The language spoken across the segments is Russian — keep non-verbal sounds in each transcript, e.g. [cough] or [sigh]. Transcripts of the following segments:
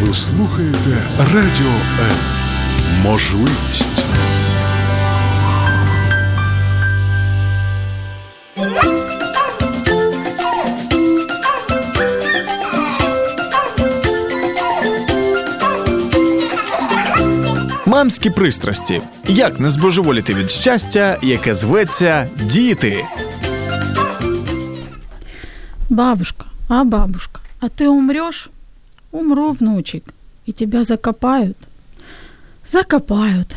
Ви слухаєте Радіо М. Можливість. Мамські пристрасті. Як не збожеволіти від щастя, яке зветься діти. Бабушка, а бабушка, а ты умрешь? Умру, внучек, и тебя закопают. Закопают.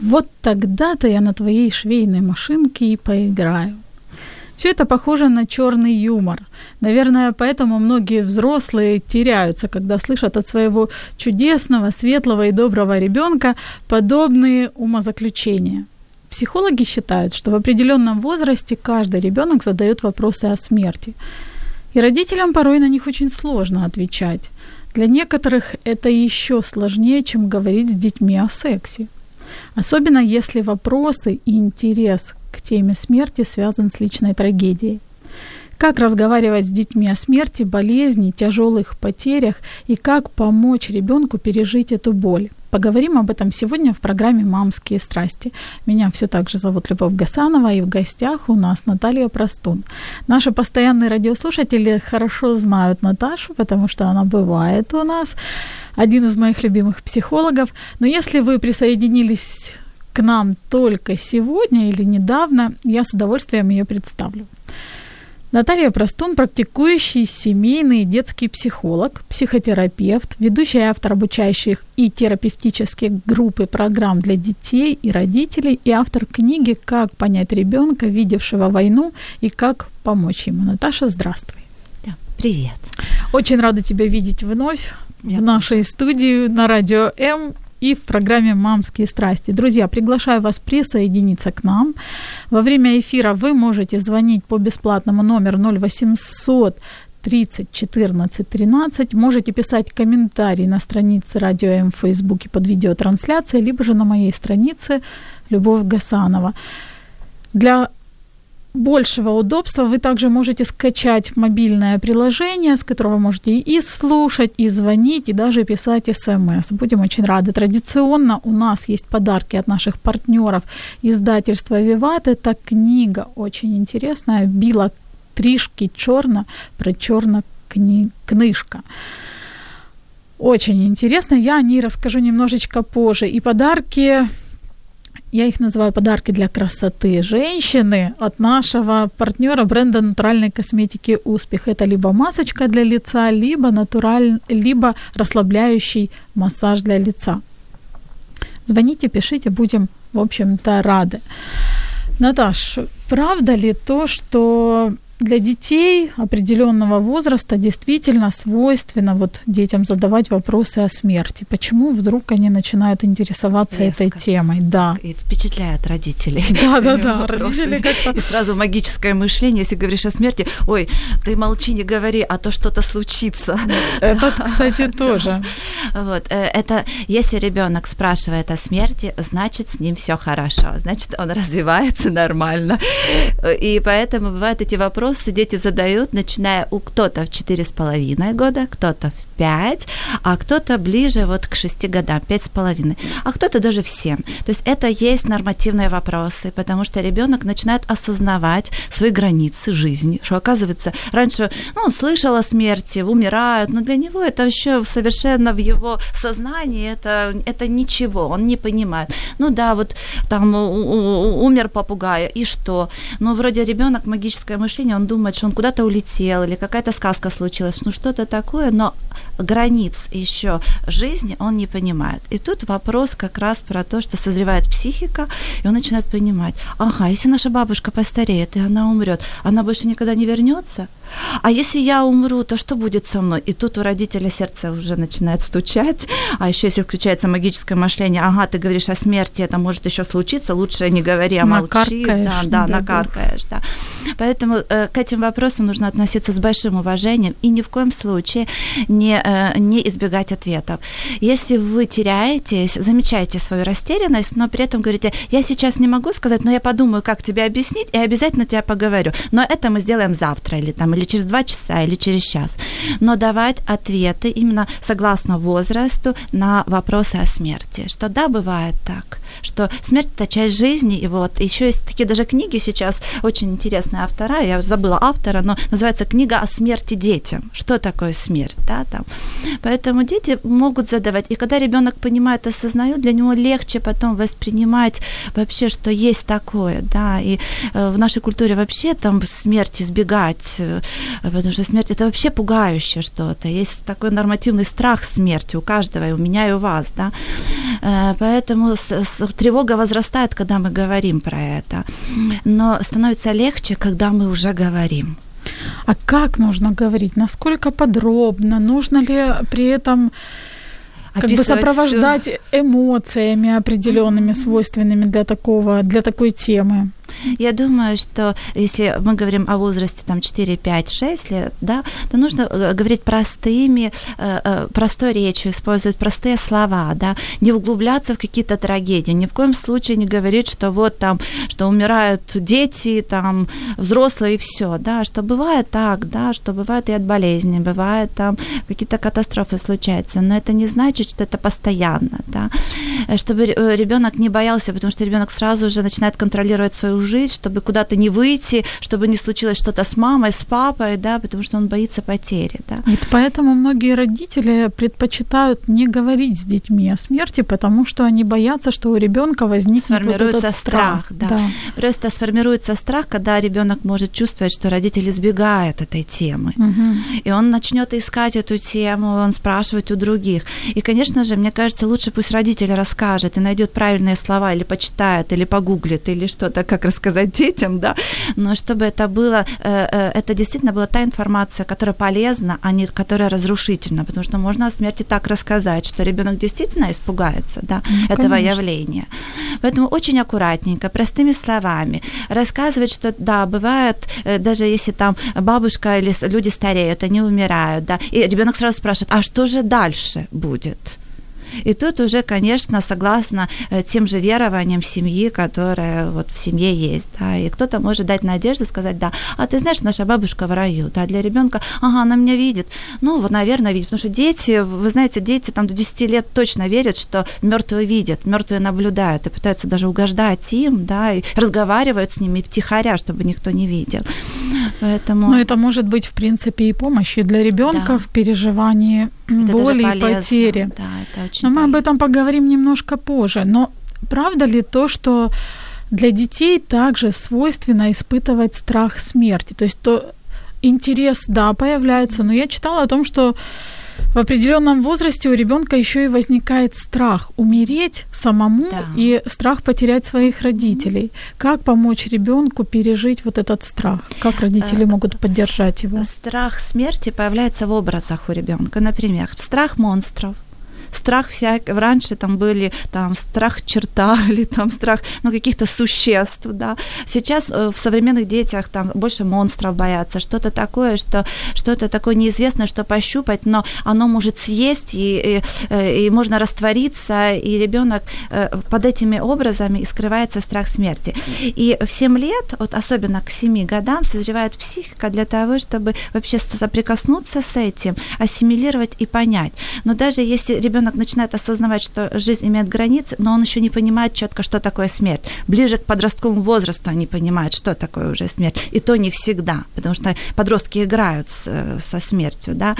Вот тогда-то я на твоей швейной машинке и поиграю. Все это похоже на черный юмор. Наверное, поэтому многие взрослые теряются, когда слышат от своего чудесного, светлого и доброго ребенка подобные умозаключения. Психологи считают, что в определенном возрасте каждый ребенок задает вопросы о смерти. И родителям порой на них очень сложно отвечать. Для некоторых это еще сложнее, чем говорить с детьми о сексе. Особенно если вопросы и интерес к теме смерти связан с личной трагедией. Как разговаривать с детьми о смерти, болезни, тяжелых потерях и как помочь ребенку пережить эту боль. Поговорим об этом сегодня в программе «Мамские страсти». Меня все так же зовут Любовь Гасанова, и в гостях у нас Наталья Простун. Наши постоянные радиослушатели хорошо знают Наташу, потому что она бывает у нас, один из моих любимых психологов. Но если вы присоединились к нам только сегодня или недавно, я с удовольствием ее представлю. Наталья Простун – практикующий семейный и детский психолог, психотерапевт, ведущий автор обучающих и терапевтических групп и программ для детей и родителей и автор книги «Как понять ребенка, видевшего войну, и как помочь ему». Наташа, здравствуй. Да, привет. Очень рада тебя видеть вновь Я в нашей студии на радио М и в программе «Мамские страсти». Друзья, приглашаю вас присоединиться к нам. Во время эфира вы можете звонить по бесплатному номеру 0800 30 14 13. Можете писать комментарии на странице Радио М в Фейсбуке под видеотрансляцией, либо же на моей странице Любовь Гасанова. Для большего удобства вы также можете скачать мобильное приложение, с которого можете и слушать, и звонить, и даже писать смс. Будем очень рады. Традиционно у нас есть подарки от наших партнеров издательства «Виват». Это книга очень интересная, «Била тришки черно» про черно книжка. Очень интересно. Я о ней расскажу немножечко позже. И подарки я их называю подарки для красоты женщины от нашего партнера бренда натуральной косметики «Успех». Это либо масочка для лица, либо, натураль... либо расслабляющий массаж для лица. Звоните, пишите, будем, в общем-то, рады. Наташ, правда ли то, что для детей определенного возраста действительно свойственно вот детям задавать вопросы о смерти. Почему вдруг они начинают интересоваться Резко. этой темой? Да. И впечатляет родителей. [laughs] Да, да, да. Родители как-то... И сразу магическое мышление, если говоришь о смерти, ой, ты молчи, не говори, а то что-то случится. Это, кстати, [laughs] тоже. Вот, э, это если ребенок спрашивает о смерти, значит, с ним все хорошо, значит, он [laughs] развивается нормально. И поэтому бывают эти вопросы вопросы дети задают, начиная у кто-то в четыре с половиной года, кто-то в 5, а кто-то ближе вот к 6 годам, 5,5, а кто-то даже в 7. То есть это есть нормативные вопросы, потому что ребенок начинает осознавать свои границы жизни, что оказывается, раньше ну, он слышал о смерти, умирают, но для него это еще совершенно в его сознании, это, это ничего, он не понимает. Ну да, вот там умер попугай, и что? Ну, вроде ребенок магическое мышление, он думает, что он куда-то улетел, или какая-то сказка случилась, ну что-то такое, но границ еще жизни он не понимает. И тут вопрос как раз про то, что созревает психика, и он начинает понимать, ага, если наша бабушка постареет, и она умрет, она больше никогда не вернется? А если я умру, то что будет со мной? И тут у родителя сердце уже начинает стучать. А еще если включается магическое мышление, ага, ты говоришь о смерти, это может еще случиться, лучше не говори, а молчи. Да, да, накаркаешь, да. Поэтому э, к этим вопросам нужно относиться с большим уважением и ни в коем случае не, э, не избегать ответов. Если вы теряетесь, замечаете свою растерянность, но при этом говорите, я сейчас не могу сказать, но я подумаю, как тебе объяснить, и обязательно тебя поговорю. Но это мы сделаем завтра или там или через два часа, или через час. Но давать ответы именно согласно возрасту на вопросы о смерти. Что да, бывает так, что смерть – это часть жизни, и вот еще есть такие даже книги сейчас, очень интересные автора, я забыла автора, но называется «Книга о смерти детям». Что такое смерть, да, там. Поэтому дети могут задавать, и когда ребенок понимает, осознает, для него легче потом воспринимать вообще, что есть такое, да, и э, в нашей культуре вообще там смерть избегать, э, потому что смерть – это вообще пугающее что-то, есть такой нормативный страх смерти у каждого, и у меня, и у вас, да, э, поэтому тревога возрастает, когда мы говорим про это, но становится легче, когда мы уже говорим. А как нужно говорить? Насколько подробно? Нужно ли при этом как бы сопровождать всё. эмоциями определенными, свойственными для такого, для такой темы? Я думаю, что если мы говорим о возрасте там 4, 5, 6 лет, да, то нужно э, говорить простыми, э, э, простой речью, использовать простые слова, да, не углубляться в какие-то трагедии, ни в коем случае не говорить, что вот там, что умирают дети, там, взрослые и все, да, что бывает так, да, что бывает и от болезни, бывает там какие-то катастрофы случаются, но это не значит, что это постоянно, да, чтобы ребенок не боялся, потому что ребенок сразу же начинает контролировать свою жить, чтобы куда-то не выйти, чтобы не случилось что-то с мамой, с папой, да, потому что он боится потери, да. Вот поэтому многие родители предпочитают не говорить с детьми о смерти, потому что они боятся, что у ребенка возникнет вот этот страх. страх да. да. Просто сформируется страх, когда ребенок может чувствовать, что родитель избегает этой темы, угу. и он начнет искать эту тему, он спрашивает у других. И, конечно же, мне кажется, лучше пусть родитель расскажет и найдет правильные слова или почитает, или погуглит, или что-то, как рассказать детям, да, но чтобы это было, э, э, это действительно была та информация, которая полезна, а не которая разрушительна, потому что можно о смерти так рассказать, что ребенок действительно испугается, да, ну, этого конечно. явления. Поэтому очень аккуратненько, простыми словами рассказывать, что да, бывает, э, даже если там бабушка или люди стареют, они умирают, да, и ребенок сразу спрашивает, а что же дальше будет? И тут уже, конечно, согласно э, тем же верованиям семьи, которые вот в семье есть, да, и кто-то может дать надежду, сказать, да, а ты знаешь, наша бабушка в раю, да, для ребенка, ага, она меня видит, ну, вот, наверное, видит, потому что дети, вы знаете, дети там до 10 лет точно верят, что мертвые видят, мертвые наблюдают и пытаются даже угождать им, да, и разговаривают с ними втихаря, чтобы никто не видел. Поэтому... Но это может быть, в принципе, и помощью для ребенка да. в переживании это боли и потери. Да, это очень Но мы об этом поговорим немножко позже. Но правда ли то, что для детей также свойственно испытывать страх смерти? То есть то интерес, да, появляется, но я читала о том, что в определенном возрасте у ребенка еще и возникает страх умереть самому да. и страх потерять своих родителей. Как помочь ребенку пережить вот этот страх? Как родители э, могут поддержать его? Страх смерти появляется в образах у ребенка. Например, страх монстров, страх всяк... Раньше там были там страх черта [laughs] или там страх, ну, каких-то существ, да. Сейчас э, в современных детях там больше монстров боятся, что-то такое, что что-то такое неизвестное, что пощупать, но оно может съесть, и, и, э, и можно раствориться, и ребенок э, под этими образами и скрывается страх смерти. И в 7 лет, вот особенно к 7 годам, созревает психика для того, чтобы вообще соприкоснуться с этим, ассимилировать и понять. Но даже если ребенок ребенок начинает осознавать, что жизнь имеет границы, но он еще не понимает четко, что такое смерть. Ближе к подростковому возрасту они понимают, что такое уже смерть. И то не всегда, потому что подростки играют с, со смертью, да.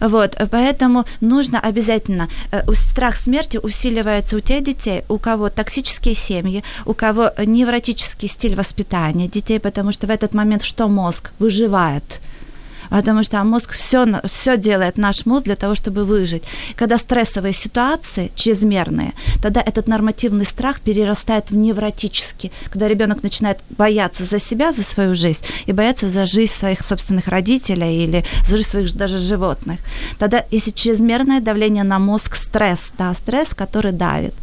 Вот, поэтому нужно обязательно, э, страх смерти усиливается у тех детей, у кого токсические семьи, у кого невротический стиль воспитания детей, потому что в этот момент что мозг выживает – потому что мозг все, все делает наш мозг для того, чтобы выжить. Когда стрессовые ситуации чрезмерные, тогда этот нормативный страх перерастает в невротический, когда ребенок начинает бояться за себя, за свою жизнь и бояться за жизнь своих собственных родителей или за жизнь своих даже животных. Тогда, если чрезмерное давление на мозг, стресс, да, стресс, который давит.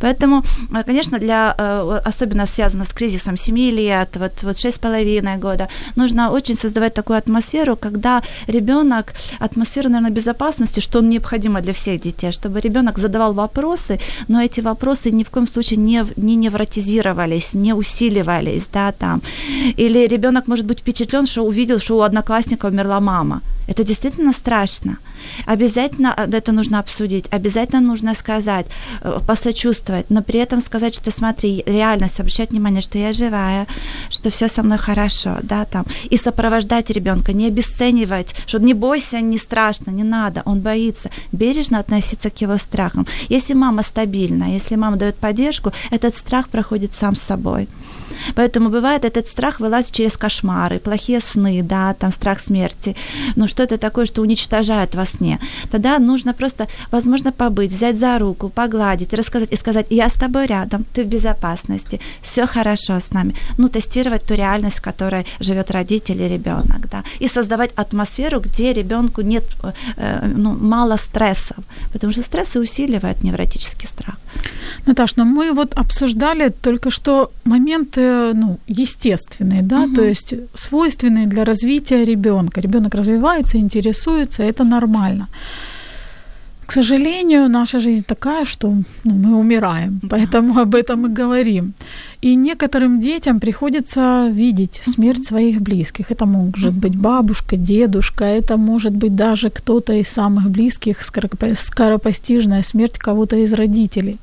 Поэтому, э, конечно, для, э, особенно связано с кризисом 7 лет, вот, вот 6,5 года, нужно очень создавать такую атмосферу, когда ребенок, атмосферу, наверное, безопасности, что необходимо для всех детей, чтобы ребенок задавал вопросы, но эти вопросы ни в коем случае не, не невротизировались, не усиливались, да, там. Или ребенок может быть впечатлен, что увидел, что у одноклассника умерла мама. Это действительно страшно. Обязательно э, это нужно обсудить, обязательно нужно сказать, э, посочувствовать, но при этом сказать, что смотри, реальность, обращать внимание, что я живая, что все со мной хорошо, да, там, и сопровождать ребенка, не обесценивать, что не бойся, не страшно, не надо, он боится, бережно относиться к его страхам. Если мама стабильна, если мама дает поддержку, этот страх проходит сам с собой. Поэтому бывает этот страх вылазит через кошмары, плохие сны, да, там страх смерти, ну что-то такое, что уничтожает во сне. Тогда нужно просто, возможно, побыть, взять за руку, погладить, рассказать и сказать, я с тобой рядом, ты в безопасности, все хорошо с нами. Ну, тестировать ту реальность, в которой живет родитель и ребенок, да, и создавать атмосферу, где ребенку нет, э, ну, мало стрессов, потому что стрессы усиливают невротический страх. Наташ, но мы вот обсуждали только что моменты, ну, естественные, да, угу. то есть свойственные для развития ребенка. Ребенок развивается, интересуется, это нормально. К сожалению, наша жизнь такая, что ну, мы умираем, да. поэтому об этом мы говорим. И некоторым детям приходится видеть смерть своих близких. Это может быть бабушка, дедушка, это может быть даже кто-то из самых близких, скоропостижная смерть кого-то из родителей.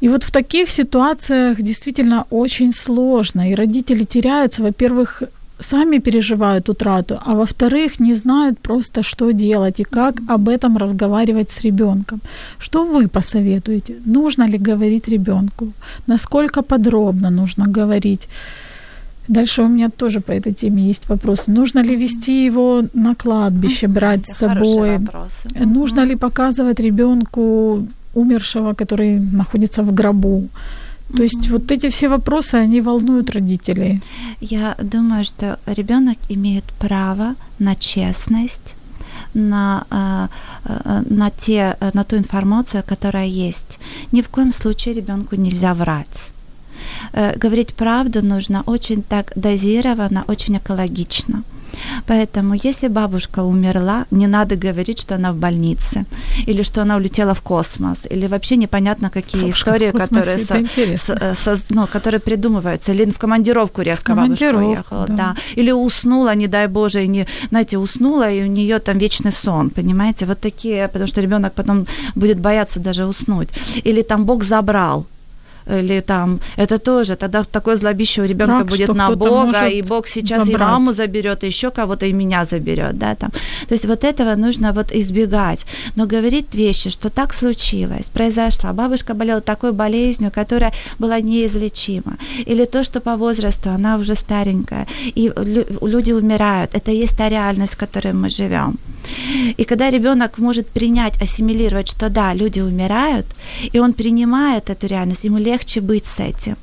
И вот в таких ситуациях действительно очень сложно, и родители теряются, во-первых, сами переживают утрату, а во-вторых, не знают просто, что делать и как об этом разговаривать с ребенком. Что вы посоветуете? Нужно ли говорить ребенку? Насколько подробно нужно говорить? Дальше у меня тоже по этой теме есть вопрос. Нужно ли вести его на кладбище, брать Это с собой? Нужно ли показывать ребенку умершего, который находится в гробу? То есть вот эти все вопросы, они волнуют родителей. Я думаю, что ребенок имеет право на честность, на, э, э, на, те, на ту информацию, которая есть. Ни в коем случае ребенку нельзя врать. Э, говорить правду нужно очень так дозированно, очень экологично. Поэтому, если бабушка умерла, не надо говорить, что она в больнице, или что она улетела в космос, или вообще непонятно какие бабушка истории, которые, со, со, со, ну, которые придумываются, или в командировку резко бабушка уехала, да. да, или уснула, не дай боже, и не, знаете, уснула, и у нее там вечный сон, понимаете, вот такие, потому что ребенок потом будет бояться даже уснуть, или там Бог забрал, или там, это тоже, тогда такое злобище у ребенка будет на Бога, и Бог сейчас забрать. и маму заберет, и еще кого-то, и меня заберет, да, там. То есть вот этого нужно вот избегать, но говорить вещи, что так случилось, произошло, бабушка болела такой болезнью, которая была неизлечима, или то, что по возрасту она уже старенькая, и люди умирают, это есть та реальность, в которой мы живем. И когда ребенок может принять, ассимилировать, что да, люди умирают, и он принимает эту реальность, ему легче быть с этим.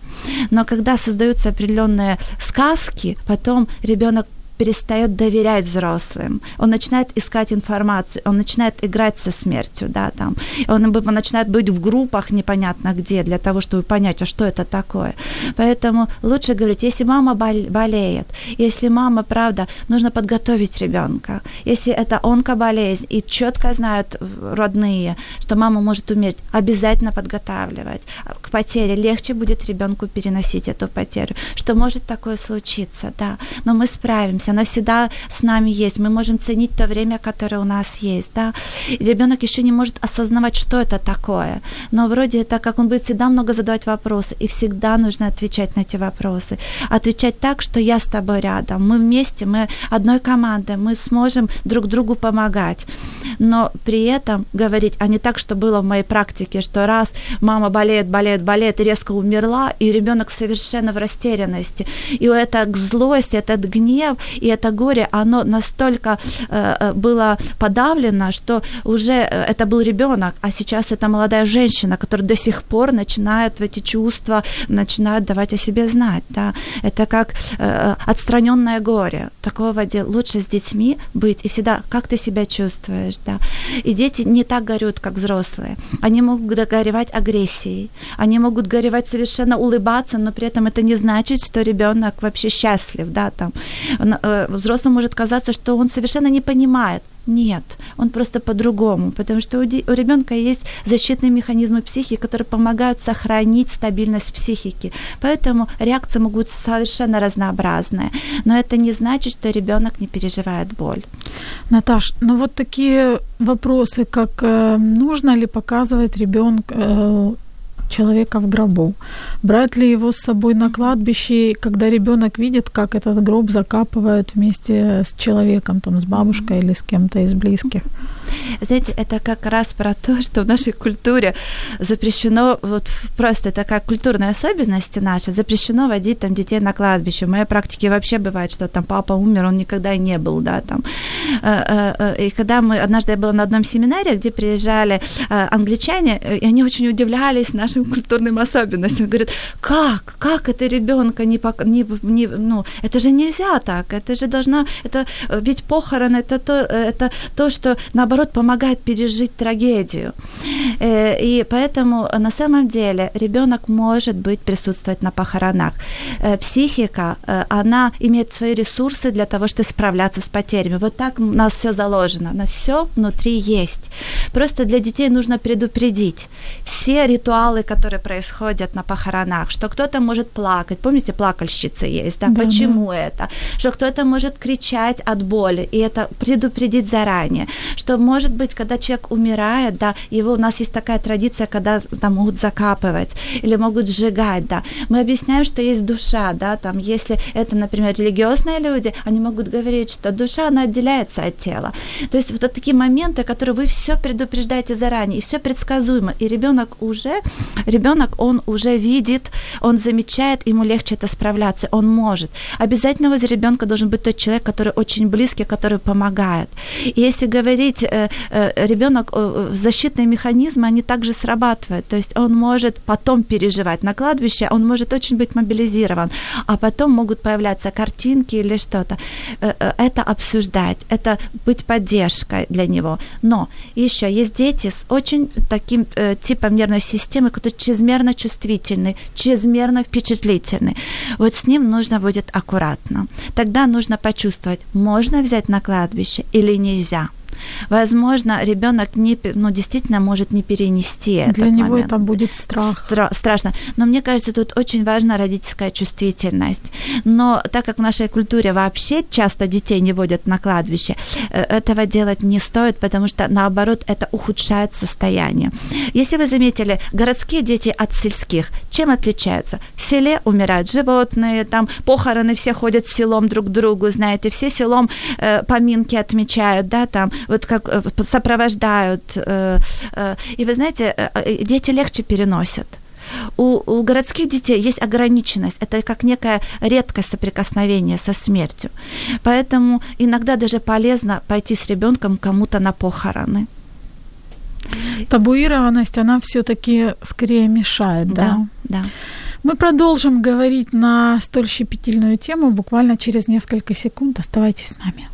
Но когда создаются определенные сказки, потом ребенок перестает доверять взрослым, он начинает искать информацию, он начинает играть со смертью, да, там, он начинает быть в группах непонятно где, для того, чтобы понять, а что это такое. Поэтому лучше говорить, если мама болеет, если мама, правда, нужно подготовить ребенка, если это онкоболезнь, и четко знают родные, что мама может умереть, обязательно подготавливать. К потере легче будет ребенку переносить эту потерю, что может такое случиться, да, но мы справимся, она всегда с нами есть. Мы можем ценить то время, которое у нас есть, да. Ребенок еще не может осознавать, что это такое. Но вроде это как он будет всегда много задавать вопросы, и всегда нужно отвечать на эти вопросы. Отвечать так, что я с тобой рядом, мы вместе, мы одной командой, мы сможем друг другу помогать. Но при этом говорить, а не так, что было в моей практике, что раз мама болеет, болеет, болеет, и резко умерла, и ребенок совершенно в растерянности. И это злость, этот гнев, И это горе, оно настолько э, э было подавлено, что уже э, это был ребенок, а сейчас это молодая женщина, которая до сих пор начинает эти чувства, начинает давать о себе знать. Да? Это как э, отстраненное горе. Такого дела лучше с детьми быть и всегда, как ты себя чувствуешь, да. И дети не так горют, как взрослые. Они могут горевать агрессией, они могут горевать совершенно улыбаться, но при этом это не значит, что ребенок вообще счастлив, да, там. Э, взрослому может казаться, что он совершенно не понимает, нет, он просто по-другому, потому что у, у ребенка есть защитные механизмы психики, которые помогают сохранить стабильность психики. Поэтому реакции могут совершенно разнообразные. Но это не значит, что ребенок не переживает боль. Наташ, ну вот такие вопросы, как э, нужно ли показывать ребенку э, человека в гробу. Брать ли его с собой на кладбище, когда ребенок видит, как этот гроб закапывают вместе с человеком, там, с бабушкой или с кем-то из близких? Знаете, это как раз про то, что в нашей культуре запрещено, вот просто такая культурная особенность наша, запрещено водить там детей на кладбище. В моей практике вообще бывает, что там папа умер, он никогда и не был, да, там. Э, э, э, и когда мы, однажды я была на одном семинаре, где приезжали англичане, и они очень удивлялись нашим культурным особенностям. Говорят, как, как это ребенка не, не, не, ну, это же нельзя так, это же должна, это, ведь похорон, это то, это то, что, наоборот, помогает пережить трагедию. И поэтому на самом деле ребенок может быть присутствовать на похоронах. Психика, она имеет свои ресурсы для того, чтобы справляться с потерями. Вот так у нас все заложено, на все внутри есть. Просто для детей нужно предупредить. Все ритуалы, которые происходят на похоронах, что кто-то может плакать, помните, плакальщицы есть, да, да почему да. это, что кто-то может кричать от боли, и это предупредить заранее, что может быть, когда человек умирает, да, его у нас есть такая традиция, когда там могут закапывать или могут сжигать, да, мы объясняем, что есть душа, да, там, если это, например, религиозные люди, они могут говорить, что душа, она отделяется от тела, то есть вот такие моменты, которые вы все предупреждаете заранее, и все предсказуемо, и ребенок уже ребенок, он уже видит, он замечает, ему легче это справляться, он может. Обязательно возле ребенка должен быть тот человек, который очень близкий, который помогает. И если говорить, э, ребенок, э, защитные механизмы, они также срабатывают. То есть он может потом переживать на кладбище, он может очень быть мобилизирован, а потом могут появляться картинки или что-то. Это обсуждать, это быть поддержкой для него. Но еще есть дети с очень таким типом нервной системы, который чрезмерно чувствительный, чрезмерно впечатлительный. Вот с ним нужно будет аккуратно. Тогда нужно почувствовать, можно взять на кладбище или нельзя – Возможно, ребенок не, ну, действительно может не перенести Для этот него момент. это будет страх. Стра- страшно. Но мне кажется, тут очень важна родительская чувствительность. Но так как в нашей культуре вообще часто детей не водят на кладбище, э, этого делать не стоит, потому что, наоборот, это ухудшает состояние. Если вы заметили, городские дети от сельских, чем отличаются? В селе умирают животные, там похороны все ходят селом друг к другу, знаете, все селом э, поминки отмечают, да, там вот как э, сопровождают. Э, э, и вы знаете, дети легче переносят. У, у городских детей есть ограниченность. Это как некая редкость соприкосновения со смертью. Поэтому иногда даже полезно пойти с ребенком кому-то на похороны. Табуированность, она все-таки скорее мешает, да? Да, да. Мы продолжим говорить на столь щепетильную тему буквально через несколько секунд. Оставайтесь с нами.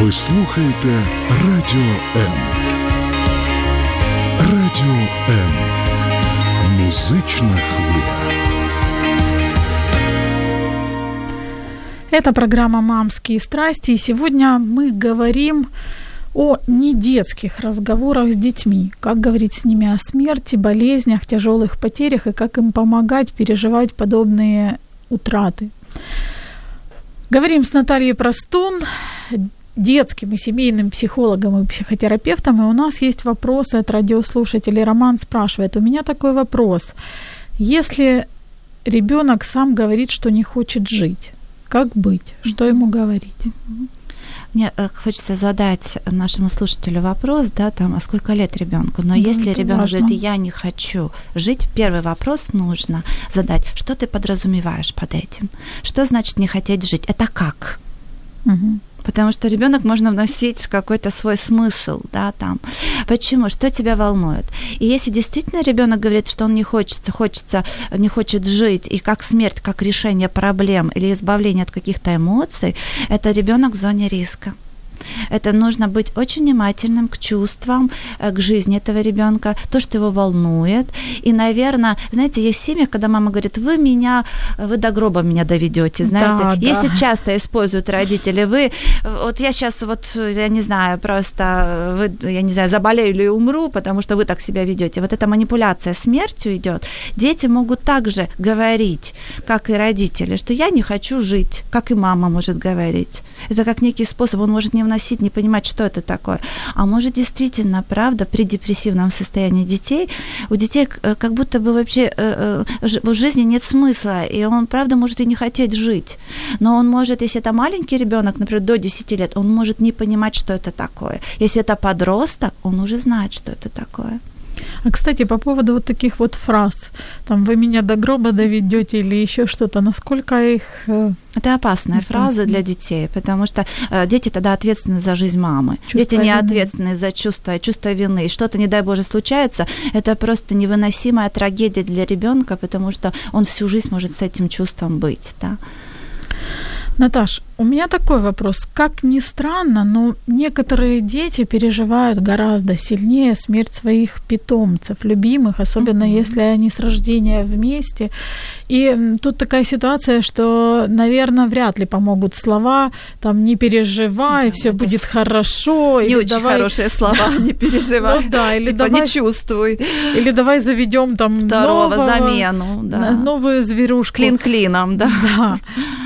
Ви слухаєте Радіо М. Радіо М. Музична хвиля. Это программа «Мамские страсти», и сегодня мы говорим о недетских разговорах с детьми, как говорить с ними о смерти, болезнях, тяжелых потерях и как им помогать переживать подобные утраты. Говорим с Натальей Простун, детским и семейным психологом и психотерапевтом, и у нас есть вопросы от радиослушателей. Роман спрашивает, у меня такой вопрос. Если ребенок сам говорит, что не хочет жить, как быть? Что ему говорить? Мне э, хочется задать нашему слушателю вопрос, да, там, а сколько лет ребенку? Но Да, если ребенок важно. говорит, я не хочу жить, первый вопрос нужно задать, что ты подразумеваешь под этим? Что значит не хотеть жить? Это как? Мгм. Потому что ребенок можно вносить какой-то свой смысл, да, там. Почему? Что тебя волнует? И если действительно ребенок говорит, что он не хочется, хочется, не хочет жить, и как смерть, как решение проблем или избавление от каких-то эмоций, это ребенок в зоне риска. Это нужно быть очень внимательным к чувствам, э, к жизни этого ребенка, то, что его волнует. И, наверное, знаете, есть семьи, когда мама говорит, вы меня, вы до гроба меня доведете, знаете. Да, да. Если часто используют родители, вы, вот я сейчас вот, я не знаю, просто, вы, я не знаю, заболею или умру, потому что вы так себя ведете. Вот эта манипуляция смертью идет. Дети могут также говорить, как и родители, что я не хочу жить, как и мама может говорить. Это как некий способ, он может не вносить, не понимать, что это такое. А может действительно, правда, при депрессивном состоянии детей, у детей э, как будто бы вообще э, э, в жизни нет смысла, и он, правда, может и не хотеть жить. Но он может, если это маленький ребенок, например, до 10 лет, он может не понимать, что это такое. Если это подросток, он уже знает, что это такое. А, кстати, по поводу вот таких вот фраз, там, вы меня до гроба доведете или еще что-то, насколько их... э, Это опасная Опасно. фраза для детей, потому что э, дети тогда ответственны за жизнь мамы. Чувство дети не вины. ответственны за чувство, чувство вины. Что-то, не дай Боже, случается, это просто невыносимая трагедия для ребенка, потому что он всю жизнь может с этим чувством быть. Да? Наташ, у меня такой вопрос. Как ни странно, но некоторые дети переживают гораздо сильнее смерть своих питомцев, любимых, особенно Мгм. если они с рождения вместе. И тут такая ситуация, что, наверное, вряд ли помогут слова, там, не переживай, Да, все будет с- хорошо. Не или очень давай, хорошие [laughs] слова, не переживай. Ну да, или Типа, давай, не чувствуй. или давай заведем там Второго нового, замену. Да. новую зверушку. Клин клином, да. Да.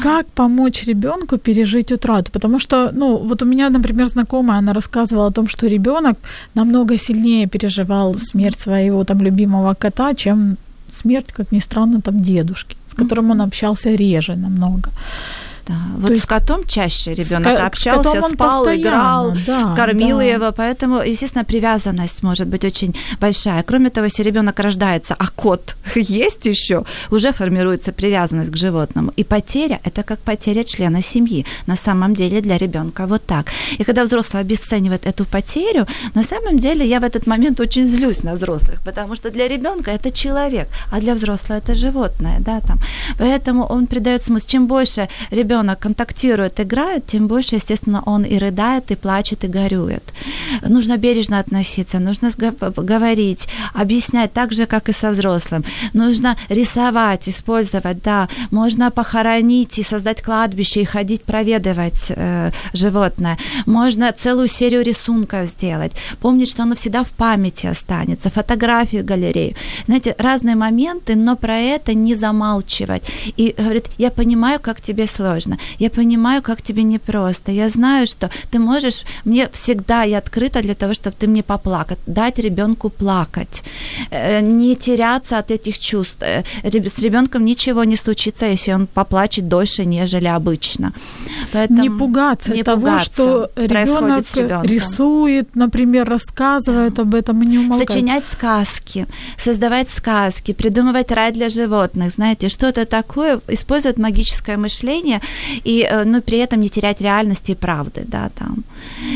Как помочь ребенку пережить утрату? Потому что, ну, вот у меня, например, знакомая, она рассказывала о том, что ребенок намного сильнее переживал смерть своего там любимого кота, чем смерть, как ни странно, там дедушки, с которым он общался реже намного. Да. Вот То с есть котом чаще ребенок с общался, он спал, играл, да, кормил да. его, поэтому, естественно, привязанность может быть очень большая. Кроме того, если ребенок рождается, а кот [laughs] есть еще, уже формируется привязанность к животному. И потеря – это как потеря члена семьи. На самом деле для ребенка вот так. И когда взрослый обесценивает эту потерю, на самом деле я в этот момент очень злюсь на взрослых, потому что для ребенка это человек, а для взрослого это животное, да, там. Поэтому он придает смысл. Чем больше ребенок контактирует, играет, тем больше, естественно, он и рыдает, и плачет, и горюет. Нужно бережно относиться, нужно говорить, объяснять так же, как и со взрослым. Нужно рисовать, использовать, да. Можно похоронить и создать кладбище, и ходить проведывать э, животное. Можно целую серию рисунков сделать. Помнить, что оно всегда в памяти останется. Фотографию, галерею. Знаете, разные моменты, но про это не замалчивать. И говорит, я понимаю, как тебе сложно. Я понимаю, как тебе непросто. Я знаю, что ты можешь... Мне всегда я открыта для того, чтобы ты мне поплакать. Дать ребенку плакать. Э, Не теряться от этих чувств. Э, С ребенком ничего не случится, если он поплачет дольше, нежели обычно. Поэтому не пугаться не того, пугаться что ребенок рисует, например, рассказывает об этом и не умолкает. Сочинять сказки, создавать сказки, придумывать рай для животных, знаете, что-то такое, использовать магическое мышление и, э, но при этом не терять реальности и правды, да, там.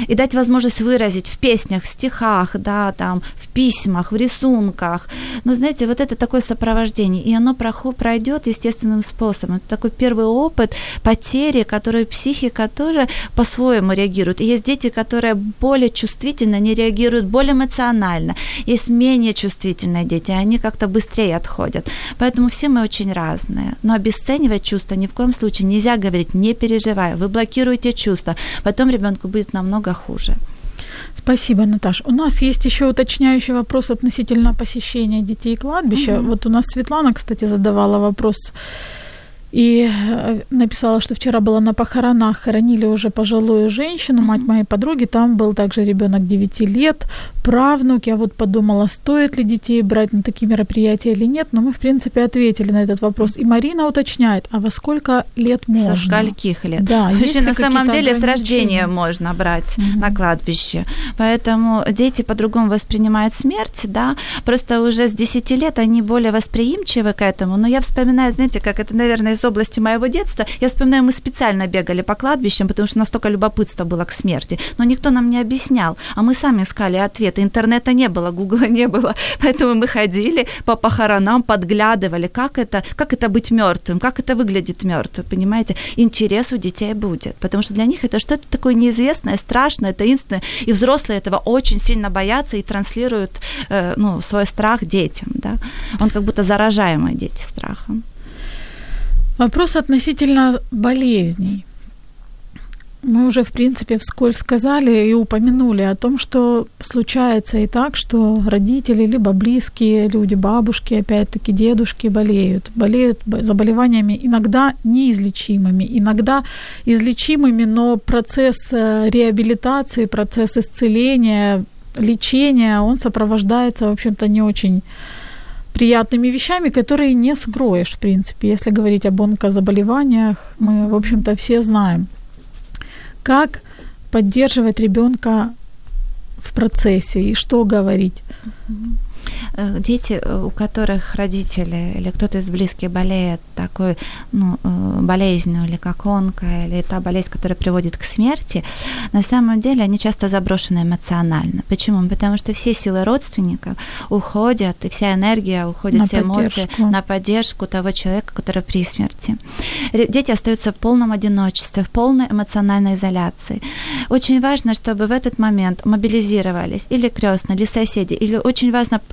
И дать возможность выразить в песнях, в стихах, да, там, в письмах, в рисунках. Ну, знаете, вот это такое сопровождение, и оно пройдет естественным способом. Это такой первый опыт потери, который психика тоже по-своему реагирует. И есть дети, которые более чувствительно, они реагируют более эмоционально. Есть менее чувствительные дети, они как-то быстрее отходят. Поэтому все мы очень разные. Но обесценивать чувства ни в коем случае нельзя говорить, не переживай, вы блокируете чувства, потом ребенку будет намного хуже. Спасибо, Наташ. У нас есть еще уточняющий вопрос относительно посещения детей кладбища. Мгм. Вот у нас Светлана, кстати, задавала вопрос. И э, написала, что вчера была на похоронах, хоронили уже пожилую женщину, мать моей подруги, там был также ребенок 9 лет, правнук. Я вот подумала, стоит ли детей брать на такие мероприятия или нет, но мы, в принципе, ответили на этот вопрос. И Марина уточняет, а во сколько лет можно? Со скольких лет? Да, есть Вообще, на самом деле с рождения можно брать Мгм. на кладбище. Поэтому дети по-другому воспринимают смерть, да. Просто уже с 10 лет они более восприимчивы к этому. Но я вспоминаю, знаете, как это, наверное, из области моего детства. Я вспоминаю, мы специально бегали по кладбищам, потому что настолько любопытства было к смерти. Но никто нам не объяснял. А мы сами искали ответы. Интернета не было, гугла не было. [laughs] Поэтому мы ходили по похоронам, подглядывали, как это, как это быть мертвым, как это выглядит мертвым, понимаете? Интерес у детей будет, потому что для них это что-то такое неизвестное, страшное, таинственное, и взрослые этого очень сильно боятся и транслируют э, ну, свой страх детям, да? Он как будто заражаемый дети страхом. Вопрос относительно болезней. Мы уже, в принципе, вскользь сказали и упомянули о том, что случается и так, что родители, либо близкие люди, бабушки, опять-таки дедушки болеют. Болеют заболеваниями иногда неизлечимыми, иногда излечимыми, но процесс э, реабилитации, процесс исцеления, лечения, он сопровождается, в общем-то, не очень приятными вещами, которые не скроешь, в принципе. Если говорить об онкозаболеваниях, мы, в общем-то, все знаем. Как поддерживать ребенка в процессе и что говорить? Дети, э, у которых родители или кто-то из близких болеет такой ну, э, болезнью, или как онка, или та болезнь, которая приводит к смерти, на самом деле они часто заброшены эмоционально. Почему? Потому что все силы родственников уходят, и вся энергия уходит, На все эмоции поддержку. на поддержку того человека, который при смерти. Дети остаются в полном одиночестве, в полной эмоциональной изоляции. Очень важно, чтобы в этот момент мобилизировались или крестные, или соседи, или очень важно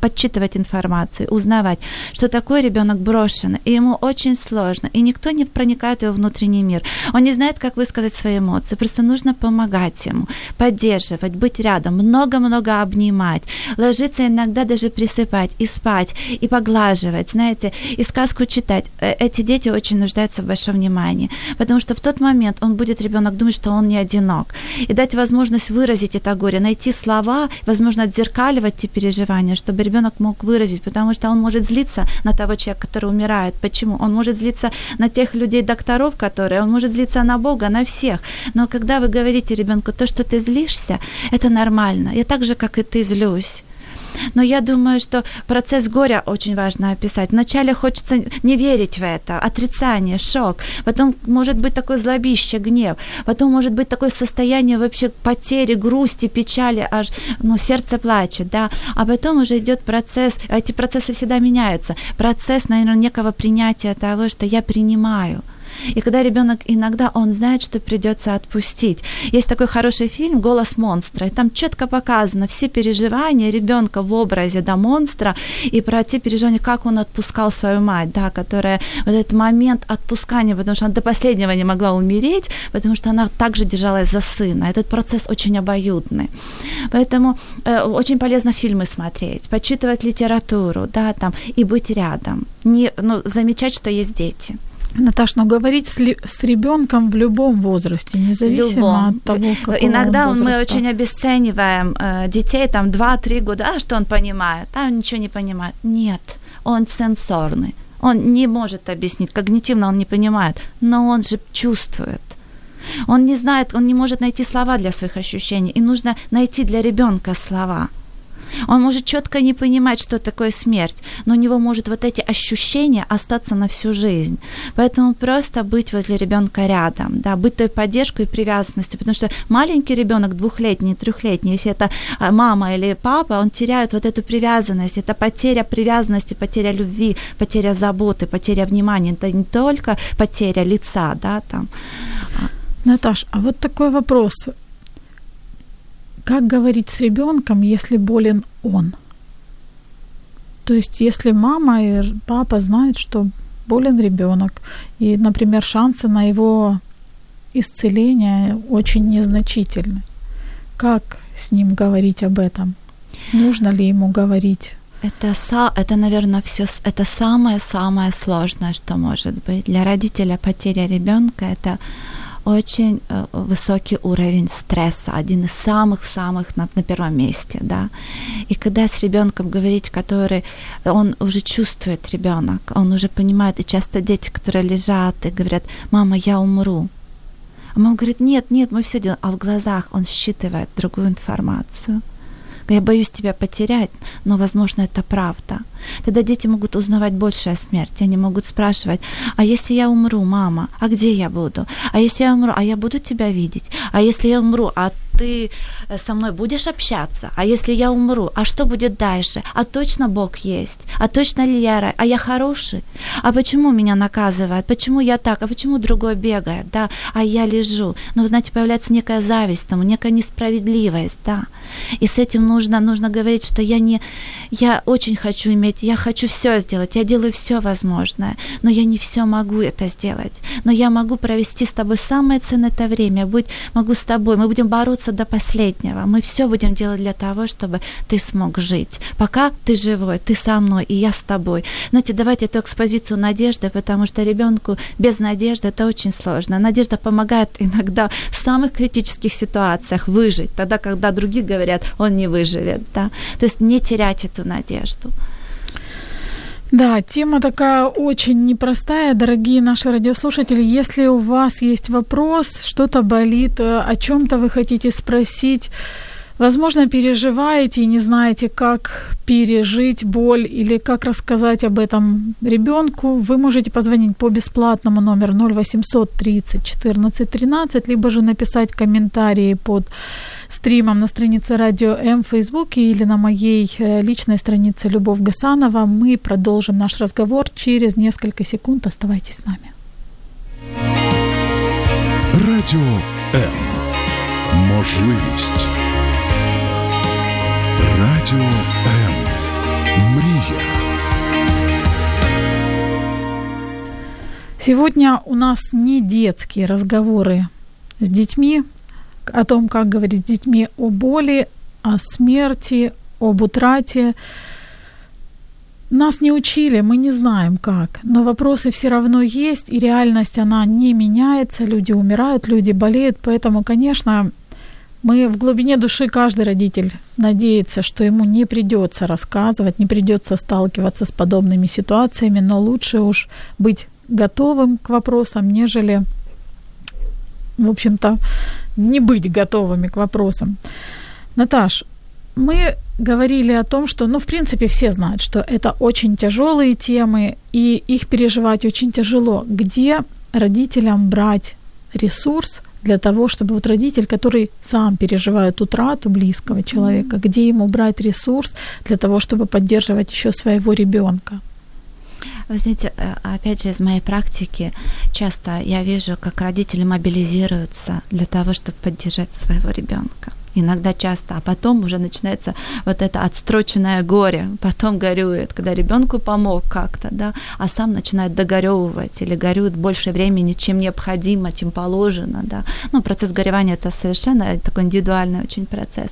подсчитывать информацию, узнавать, что такой ребенок брошен, и ему очень сложно, и никто не проникает в его внутренний мир. Он не знает, как высказать свои эмоции, просто нужно помогать ему, поддерживать, быть рядом, много-много обнимать, ложиться иногда даже присыпать и спать, и поглаживать, знаете, и сказку читать. Э, Эти дети очень нуждаются в большом внимании, потому что в тот момент он будет, ребенок, думать, что он не одинок, и дать возможность выразить это горе, найти слова, возможно, отзеркаливать те переживания, чтобы ребенок мог выразить, потому что он может злиться на того человека, который умирает. Почему? Он может злиться на тех людей, докторов, которые, он может злиться на Бога, на всех. Но когда вы говорите ребенку, то, что ты злишься, это нормально. Я так же, как и ты, злюсь. Но я думаю, что процесс горя очень важно описать. Вначале хочется не верить в это, отрицание, шок. Потом может быть такое злобище, гнев. Потом может быть такое состояние вообще потери, грусти, печали, аж ну, сердце плачет, да. А потом уже идет процесс, эти процессы всегда меняются. Процесс, наверное, некого принятия того, что я принимаю. И когда ребенок иногда он знает, что придется отпустить. Есть такой хороший фильм Голос монстра. И там четко показано все переживания ребенка в образе да, монстра и про те переживания, как он отпускал свою мать, да, которая вот этот момент отпускания, потому что она до последнего не могла умереть, потому что она также держалась за сына. Этот процесс очень обоюдный. Поэтому э, очень полезно фильмы смотреть, почитывать литературу, да, там, и быть рядом. Не, ну, замечать, что есть дети. Наташ, но говорить с, ли- с ребенком в любом возрасте, независимо Любом. от того, какого Иногда он мы возраста. очень обесцениваем э, детей, там 2-3 года, а что он понимает? А он ничего не понимает. Нет, он сенсорный. Он не может объяснить, когнитивно он не понимает, но он же чувствует. Он не знает, он не может найти слова для своих ощущений, и нужно найти для ребенка слова. Он может четко не понимать, что такое смерть, но у него может вот эти ощущения остаться на всю жизнь. Поэтому просто быть возле ребенка рядом, да, быть той поддержкой и привязанностью, потому что маленький ребенок, двухлетний, трехлетний, если это а, мама или папа, он теряет вот эту привязанность, это потеря привязанности, потеря любви, потеря заботы, потеря внимания, это не только потеря лица, да, там. Наташ, а вот такой вопрос. Как говорить с ребенком, если болен он? То есть, если мама и папа знают, что болен ребенок, и, например, шансы на его исцеление очень незначительны. Как с ним говорить об этом? Нужно ли ему говорить Это, са- это наверное, все это самое-самое сложное, что может быть. Для родителя потеря ребенка это очень э, высокий уровень стресса, один из самых-самых на, на первом месте, да. И когда с ребенком говорить, который он уже чувствует ребенок, он уже понимает, и часто дети, которые лежат и говорят, мама, я умру. А мама говорит, нет, нет, мы все делаем, а в глазах он считывает другую информацию. Я боюсь тебя потерять, но, возможно, это правда. Тогда дети могут узнавать больше о смерти. Они могут спрашивать, а если я умру, мама, а где я буду? А если я умру, а я буду тебя видеть? А если я умру, а ты э, со мной будешь общаться? А если я умру, а что будет дальше? А точно Бог есть? А точно ли я, а я хороший? А почему меня наказывают? Почему я так? А почему другой бегает? Да, а я лежу. Ну, знаете, появляется некая зависть, тому, некая несправедливость, да. И с этим нужно, нужно говорить, что я не, я очень хочу иметь, я хочу все сделать, я делаю все возможное, но я не все могу это сделать. Но я могу провести с тобой самое ценное это время, быть, могу с тобой, мы будем бороться до последнего, мы все будем делать для того, чтобы ты смог жить. Пока ты живой, ты со мной, и я с тобой. Знаете, давайте эту экспозицию надежды, потому что ребенку без надежды это очень сложно. Надежда помогает иногда в самых критических ситуациях выжить, тогда, когда другие говорят, он не выживет. Да? То есть не терять эту надежду. Да, тема такая очень непростая, дорогие наши радиослушатели. Если у вас есть вопрос, что-то болит, э, о чем-то вы хотите спросить, возможно, переживаете и не знаете, как пережить боль или как рассказать об этом ребенку, вы можете позвонить по бесплатному номеру 0800 30 14 13, либо же написать комментарии под стримом на странице Радио М в Фейсбуке или на моей э, личной странице Любовь Гасанова. Мы продолжим наш разговор через несколько секунд. Оставайтесь с нами. Радіо М. Можливість. Радіо М. Мрія. Сегодня у нас не детские разговоры с детьми, о том, как говорить с детьми о боли, о смерти, об утрате. Нас не учили, мы не знаем как, но вопросы все равно есть, и реальность, она не меняется, люди умирают, люди болеют, поэтому, конечно, мы в глубине души, каждый родитель надеется, что ему не придется рассказывать, не придется сталкиваться с подобными ситуациями, но лучше уж быть готовым к вопросам, нежели, в общем-то, не быть готовыми к вопросам. Наташ, мы говорили о том, что, ну, в принципе, все знают, что это очень тяжелые темы, и их переживать очень тяжело. Где родителям брать ресурс для того, чтобы вот родитель, который сам переживает утрату близкого человека, где ему брать ресурс для того, чтобы поддерживать еще своего ребенка? Вы знаете, э, опять же, из моей практики часто я вижу, как родители мобилизируются для того, чтобы поддержать своего ребенка иногда часто, а потом уже начинается вот это отстроченное горе, потом горюет, когда ребенку помог как-то, да, а сам начинает догоревывать или горюет больше времени, чем необходимо, чем положено, да. Ну, процесс горевания это совершенно такой индивидуальный очень процесс.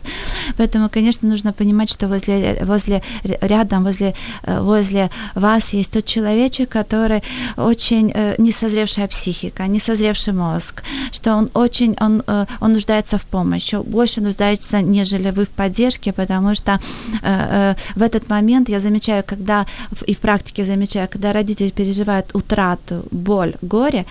Поэтому, конечно, нужно понимать, что возле, возле рядом, возле, э, возле вас есть тот человечек, который очень э, несозревшая психика, несозревший мозг, что он очень, он, э, он нуждается в помощи, больше нуждается нуждаются, нежели вы в поддержке, потому что э, э, в этот момент я замечаю, когда и в практике замечаю, когда родители переживают утрату, боль, горе,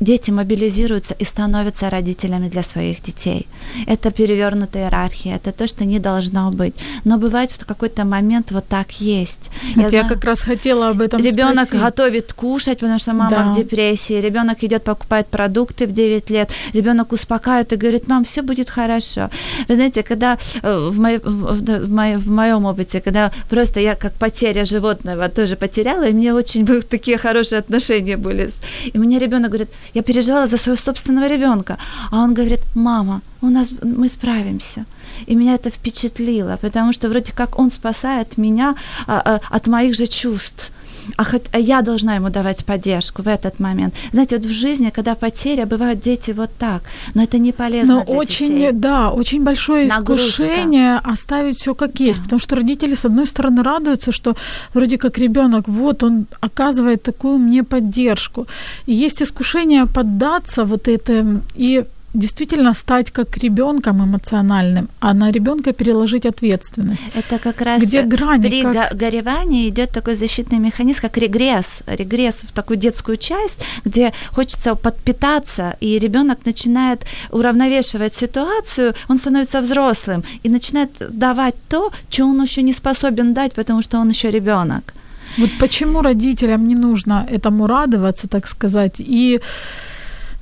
дети мобилизируются и становятся родителями для своих детей. Это перевернутая иерархия, это то, что не должно быть. Но бывает, что в какой-то момент вот так есть. Я, я знаю, как раз хотела об этом Ребенок спросить. готовит кушать, потому что мама да. в депрессии. Ребенок идет покупает продукты в 9 лет. Ребенок успокаивает и говорит, мам, все будет хорошо. Вы знаете, когда э, в, моей, в, моей, в моем опыте, когда просто я как потеря животного тоже потеряла, и мне очень такие хорошие отношения были. И у меня ребенок говорит, я переживала за своего собственного ребенка, а он говорит, мама, у нас мы справимся. И меня это впечатлило, потому что вроде как он спасает меня а, а, от моих же чувств. А, а я должна ему давать поддержку в этот момент. Знаете, вот в жизни, когда потеря, бывают дети вот так, но это не полезно Но для очень, детей. да, очень большое Нагрузка. искушение оставить все как есть, Да. потому что родители, с одной стороны, радуются, что вроде как ребенок, вот он оказывает такую мне поддержку. И есть искушение поддаться вот этому и действительно стать как ребенком эмоциональным, а на ребенка переложить ответственность. Это как раз Где грани, при как- го- горевании идет такой защитный механизм, как регресс. Регресс в такую детскую часть, где хочется подпитаться, и ребенок начинает уравновешивать ситуацию, он становится взрослым и начинает давать то, что он еще не способен дать, потому что он еще ребенок. Вот почему родителям не нужно этому радоваться, так сказать, и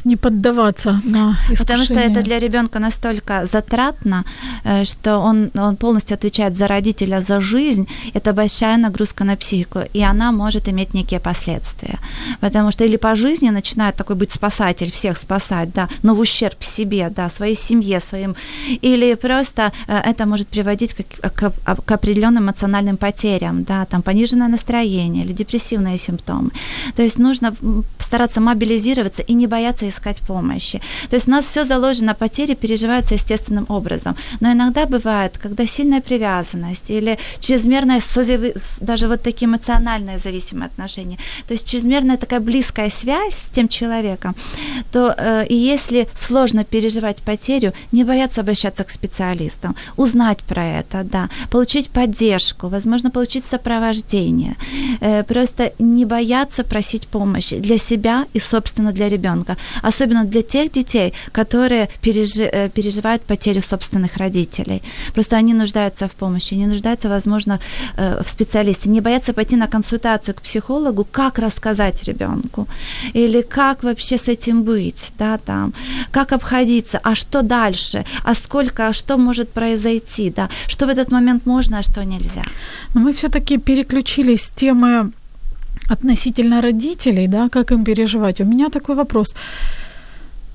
не поддаваться на искушение. Потому что это для ребенка настолько затратно, э, что он, он полностью отвечает за родителя, за жизнь. Это большая нагрузка на психику, и она может иметь некие последствия. Потому что или по жизни начинает такой быть спасатель, всех спасать, да, но в ущерб себе, да, своей семье, своим, или просто э, это может приводить к, к, к определенным эмоциональным потерям, да, там пониженное настроение или депрессивные симптомы. То есть нужно стараться мобилизироваться и не бояться искать помощи. То есть у нас все заложено, потери переживаются естественным образом. Но иногда бывает, когда сильная привязанность или чрезмерная созив- даже вот такие эмоциональные зависимые отношения, то есть чрезмерная такая близкая связь с тем человеком, то э, и если сложно переживать потерю, не бояться обращаться к специалистам, узнать про это, да, получить поддержку, возможно, получить сопровождение, э, просто не бояться просить помощи для себя и, собственно, для ребенка особенно для тех детей, которые пережи, э, переживают потерю собственных родителей. Просто они нуждаются в помощи, они нуждаются, возможно, э, в специалисте. Не боятся пойти на консультацию к психологу, как рассказать ребенку, или как вообще с этим быть, да, там, как обходиться, а что дальше, а сколько, а что может произойти, да, что в этот момент можно, а что нельзя. Но мы все-таки переключились с темы относительно родителей, да, как им переживать. У меня такой вопрос.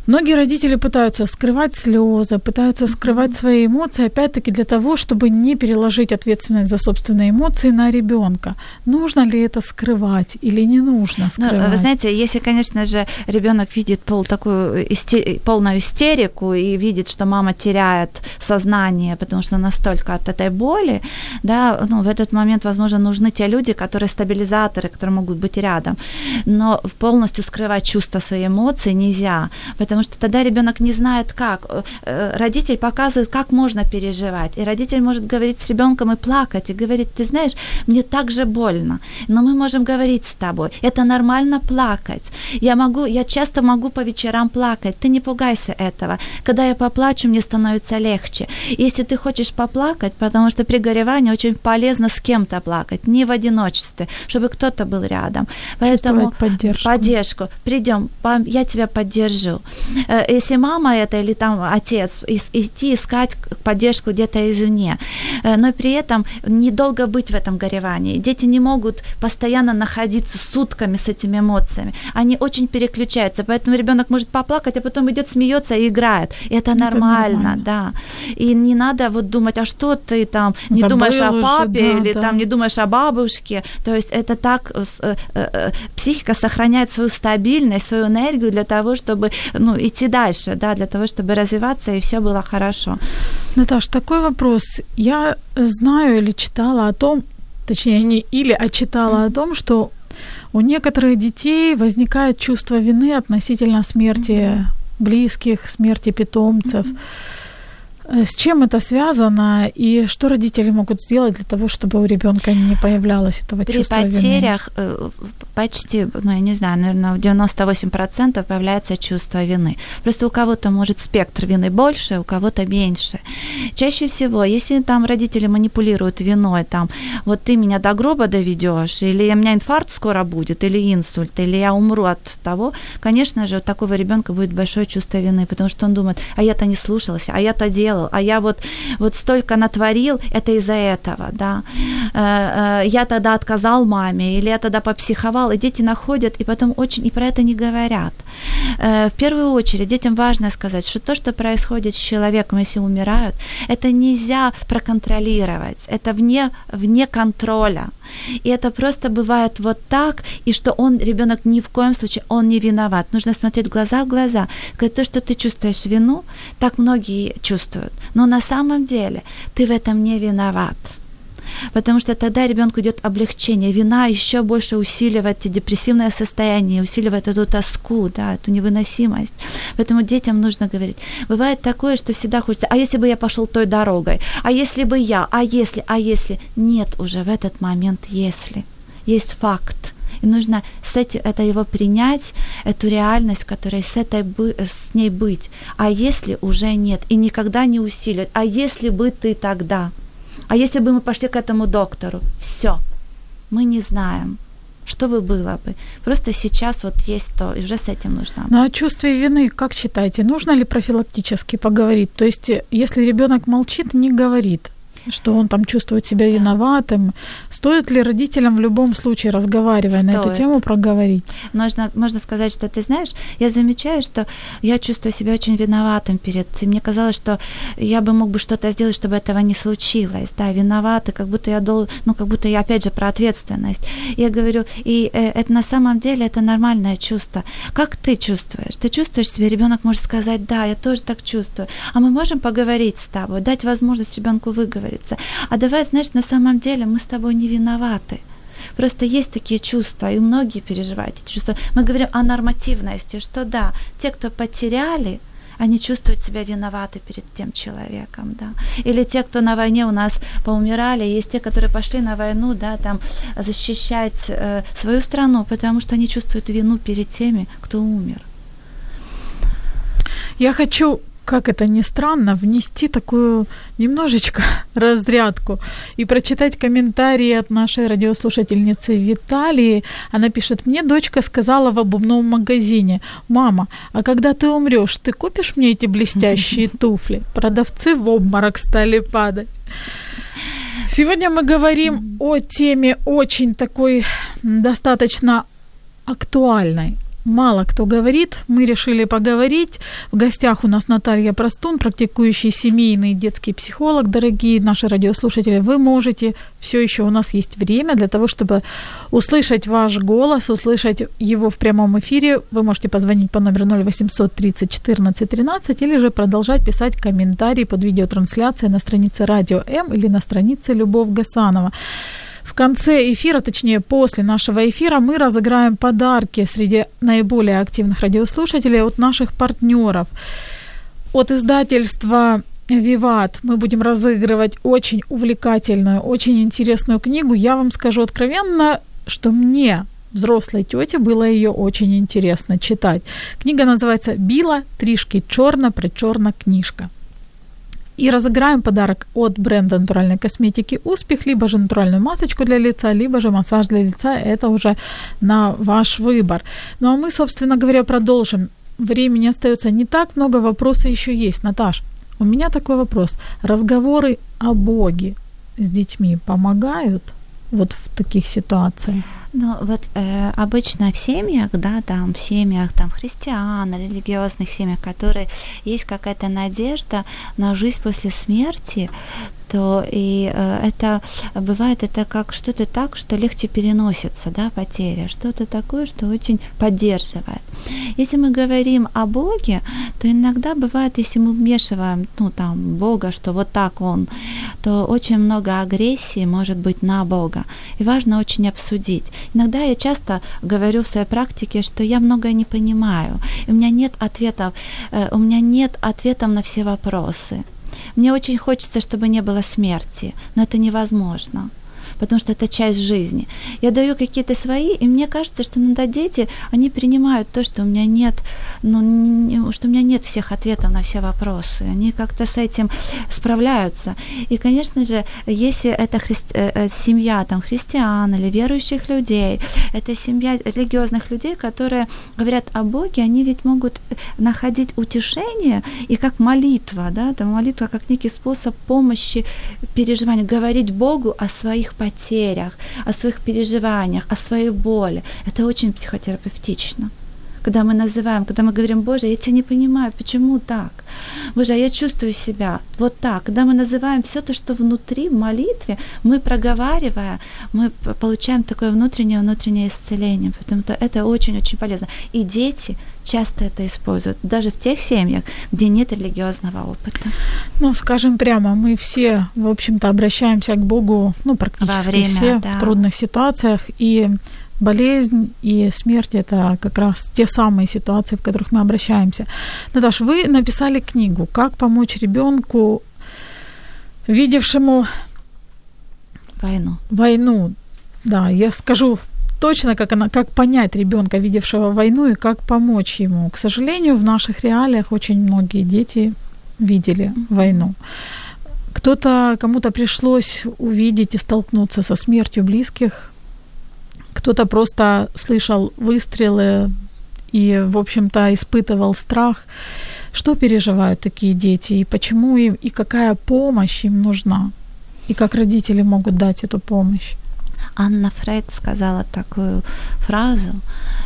Многие родители пытаются скрывать слезы, пытаются скрывать свои эмоции, опять-таки для того, чтобы не переложить ответственность за собственные эмоции на ребенка. Нужно ли это скрывать или не нужно Ну, скрывать? вы знаете, если, конечно же, ребенок видит пол такую исти- полную истерику и видит, что мама теряет сознание, потому что настолько от этой боли, да, ну, в этот момент, возможно, нужны те люди, которые стабилизаторы, которые могут быть рядом. Но полностью скрывать чувства, свои эмоции нельзя, потому что тогда ребенок не знает, как. Э, Родитель показывает, как можно переживать. И родитель может говорить с ребенком и плакать, и говорить, ты знаешь, мне так же больно, но мы можем говорить с тобой. Это нормально плакать. Я могу, я часто могу по вечерам плакать. Ты не пугайся этого. Когда я поплачу, мне становится легче. Если ты хочешь поплакать, потому что при горевании очень полезно с кем-то плакать, не в одиночестве, чтобы кто-то был рядом. Поэтому поддержку. поддержку. Придем, я тебя поддержу. Э, Если мама это или там отец, идти искать поддержку где-то извне. Э, Но при этом недолго быть в этом горевании. Дети не могут постоянно находиться сутками с этими эмоциями. Они очень переключаются, поэтому ребенок может поплакать, а потом идет, смеется и играет. И это, нормально, нормально. да. И не надо вот думать, а что ты там не Забыл думаешь о уже, папе да, или да. там не думаешь о бабушке. То есть это так э, психика сохраняет свою стабильность, свою энергию для того, чтобы ну, идти дальше, да, для того, чтобы развиваться и все было хорошо. Наташ, такой вопрос. Я знаю или читала о том, точнее, не или, а читала о том, что у некоторых детей возникает чувство вины относительно смерти близких, смерти питомцев. Э, С чем это связано и что родители могут сделать для того, чтобы у ребенка не появлялось этого При чувства вины? потерях э, почти, ну, я не знаю, наверное, в 98% появляется чувство вины. Просто у кого-то может спектр вины больше, у кого-то меньше. Чаще всего, если там родители манипулируют виной, там, вот ты меня до гроба доведешь, или у меня инфаркт скоро будет, или инсульт, или я умру от того, конечно же, у такого ребенка будет большое чувство вины, потому что он думает, а я-то не слушался, а я-то делал, а я вот, вот столько натворил, это из-за этого, да. Э, э, Я тогда отказал маме, или я тогда попсиховал, и дети находят, и потом очень, и про это не говорят. Э, в первую очередь детям важно сказать, что то, что происходит с человеком, если умирают, это нельзя проконтролировать, это вне, вне контроля. И это просто бывает вот так, и что он, ребенок, ни в коем случае, он не виноват. Нужно смотреть глаза в глаза. Сказать, то, что ты чувствуешь вину, так многие чувствуют. Но на самом деле ты в этом не виноват потому что тогда ребенку идет облегчение. Вина еще больше усиливает депрессивное состояние, усиливает эту тоску, да, эту невыносимость. Поэтому детям нужно говорить. Бывает такое, что всегда хочется, а если бы я пошел той дорогой, а если бы я, а если, а если. Нет уже в этот момент если. Есть факт. И нужно с этим, это его принять, эту реальность, которая с, этой, с ней быть. А если уже нет, и никогда не усиливать. А если бы ты тогда – а если бы мы пошли к этому доктору? Все. Мы не знаем. Что бы было бы? Просто сейчас вот есть то, и уже с этим нужно. Ну а чувство вины, как считаете, нужно ли профилактически поговорить? То есть, если ребенок молчит, не говорит, что он там чувствует себя виноватым. Стоит ли родителям в любом случае, разговаривая Стоит. на эту тему, проговорить? Можно, можно сказать, что ты знаешь, я замечаю, что я чувствую себя очень виноватым перед... Мне казалось, что я бы мог бы что-то сделать, чтобы этого не случилось. Да, виноватый, как будто я должен... Ну, как будто я, опять же, про ответственность. Я говорю, и э, это на самом деле это нормальное чувство. Как ты чувствуешь? Ты чувствуешь себя, ребенок может сказать, да, я тоже так чувствую. А мы можем поговорить с тобой, дать возможность ребенку выговорить говорится. А давай, знаешь, на самом деле мы с тобой не виноваты. Просто есть такие чувства, и многие переживают эти чувства. Мы говорим о нормативности, что да, те, кто потеряли, они чувствуют себя виноваты перед тем человеком, да. Или те, кто на войне у нас поумирали, есть те, которые пошли на войну, да, там защищать э, свою страну, потому что они чувствуют вину перед теми, кто умер. Я хочу как это ни странно, внести такую немножечко [laughs] разрядку и прочитать комментарии от нашей радиослушательницы Виталии. Она пишет, мне дочка сказала в обувном магазине, мама, а когда ты умрешь, ты купишь мне эти блестящие [laughs] туфли? Продавцы в обморок стали падать. Сегодня мы говорим о теме очень такой достаточно актуальной мало кто говорит. Мы решили поговорить. В гостях у нас Наталья Простун, практикующий семейный детский психолог. Дорогие наши радиослушатели, вы можете, все еще у нас есть время для того, чтобы услышать ваш голос, услышать его в прямом эфире. Вы можете позвонить по номеру 0800 30 14 13 или же продолжать писать комментарии под видеотрансляцией на странице Радио М или на странице Любовь Гасанова. В конце эфира, точнее после нашего эфира, мы разыграем подарки среди наиболее активных радиослушателей от наших партнеров. От издательства Виват мы будем разыгрывать очень увлекательную, очень интересную книгу. Я вам скажу откровенно, что мне, взрослой тете, было ее очень интересно читать. Книга называется «Біла, трішки чорна, причорна книжка». И разыграем подарок от бренда натуральной косметики «Успех», либо же натуральную масочку для лица, либо же массаж для лица. Это уже на ваш выбор. Ну а мы, собственно говоря, продолжим. Времени остается не так много, вопросы еще есть. Наташ, у меня такой вопрос. Разговоры о Боге с детьми помогают вот в таких ситуациях? Ну, вот э, обычно в семьях, да, там в семьях там христиан, религиозных семьях, которые есть какая-то надежда на жизнь после смерти, то и э, это бывает это как что-то так, что легче переносится, да, потеря, что-то такое, что очень поддерживает. Если мы говорим о Боге, то иногда бывает, если мы вмешиваем, ну, там, Бога, что вот так Он, то очень много агрессии может быть на Бога. И важно очень обсудить. Иногда я часто говорю в своей практике, что я многое не понимаю, и у меня нет ответов, э, у меня нет ответов на все вопросы. Мне очень хочется, чтобы не было смерти, но это невозможно потому что это часть жизни. Я даю какие-то свои, и мне кажется, что иногда дети, они принимают то, что у меня нет, ну, что у меня нет всех ответов на все вопросы. Они как-то с этим справляются. И, конечно же, если это христи... Э, э, семья там, христиан или верующих людей, это семья религиозных людей, которые говорят о Боге, они ведь могут находить утешение и как молитва, да, там молитва как некий способ помощи, переживания, говорить Богу о своих потерях, о своих переживаниях, о своей боли. Это очень психотерапевтично когда мы называем, когда мы говорим, Боже, я тебя не понимаю, почему так? Боже, а я чувствую себя вот так. Когда мы называем все то, что внутри, в молитве, мы проговаривая, мы получаем такое внутреннее, внутреннее исцеление. Поэтому это очень-очень полезно. И дети часто это используют, даже в тех семьях, где нет религиозного опыта. Ну, скажем прямо, мы все, в общем-то, обращаемся к Богу, ну, практически время, все да. в трудных ситуациях, и болезнь и смерть – это как раз те самые ситуации, в которых мы обращаемся. Наташ, вы написали книгу «Как помочь ребенку, видевшему Войну. войну». Да, я скажу точно, как, она, как понять ребенка, видевшего войну, и как помочь ему. К сожалению, в наших реалиях очень многие дети видели войну. Кто-то, кому-то пришлось увидеть и столкнуться со смертью близких, кто-то просто слышал выстрелы и, в общем-то, испытывал страх. Что переживают такие дети и почему им, и какая помощь им нужна? И как родители могут дать эту помощь? Анна Фрейд сказала такую фразу,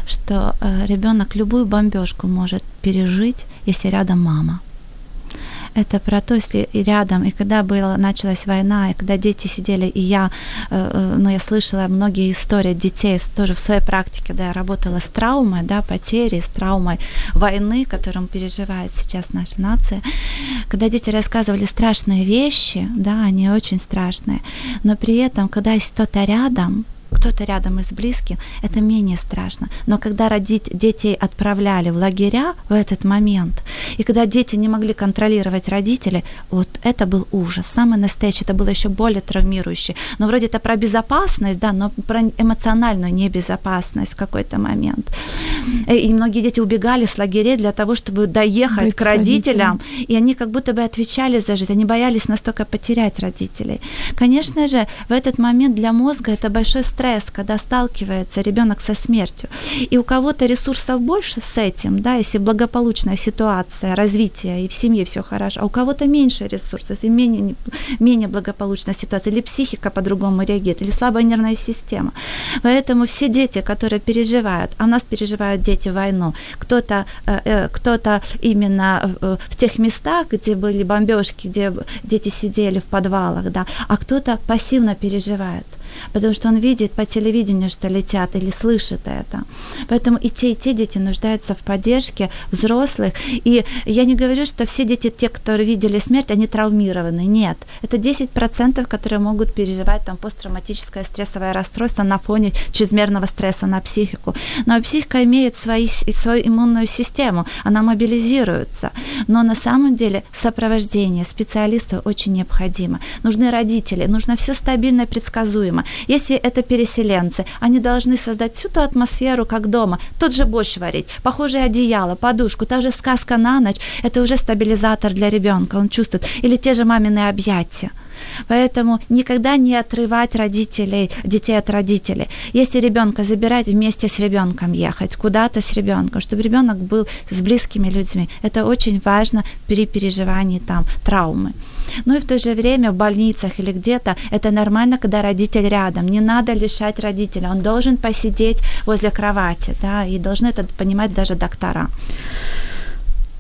что э, ребенок любую бомбежку может пережить, если рядом мама. Это про то, если рядом, и когда была, началась война, и когда дети сидели, и я, э, э, ну, я слышала многие истории детей тоже в своей практике, да, я работала с травмой, да, потери, с траумой войны, которым переживает сейчас наша нация. Когда дети рассказывали страшные вещи, да, они очень страшные, но при этом, когда есть кто-то рядом, кто-то рядом из близких, это менее страшно. Но когда родить, детей отправляли в лагеря в этот момент, и когда дети не могли контролировать родителей, вот это был ужас. Самый настоящий, это было еще более травмирующий. Но вроде это про безопасность, да, но про эмоциональную небезопасность в какой-то момент. И многие дети убегали с лагерей для того, чтобы доехать Быть к родителям, и они как будто бы отвечали за жизнь, они боялись настолько потерять родителей. Конечно же, в этот момент для мозга это большой стресс, когда сталкивается ребенок со смертью. И у кого-то ресурсов больше с этим, да, если благополучная ситуация, развитие, и в семье все хорошо, а у кого-то меньше ресурсов, и менее, менее благополучная ситуация, или психика по-другому реагирует, или слабая нервная система. Поэтому все дети, которые переживают, а у нас переживают дети войну, кто-то, э, э, кто-то именно э, в тех местах, где были бомбежки, где дети сидели в подвалах, да, а кто-то пассивно переживает потому что он видит по телевидению, что летят, или слышит это. Поэтому и те, и те дети нуждаются в поддержке взрослых. И я не говорю, что все дети, те, которые видели смерть, они травмированы. Нет. Это 10%, которые могут переживать там посттравматическое стрессовое расстройство на фоне чрезмерного стресса на психику. Но психика имеет свои, свою иммунную систему, она мобилизируется. Но на самом деле сопровождение специалистов очень необходимо. Нужны родители, нужно все стабильно и предсказуемо. Если это переселенцы, они должны создать всю ту атмосферу, как дома. Тот же борщ варить, похожее одеяло, подушку, та же сказка на ночь. Это уже стабилизатор для ребенка, он чувствует. Или те же мамины объятия. Поэтому никогда не отрывать родителей, детей от родителей. Если ребенка забирать, вместе с ребенком ехать, куда-то с ребенком, чтобы ребенок был с близкими людьми. Это очень важно при переживании там травмы. Ну и в то же время в больницах или где-то это нормально, когда родитель рядом. Не надо лишать родителя. Он должен посидеть возле кровати, да, и должны это понимать даже доктора.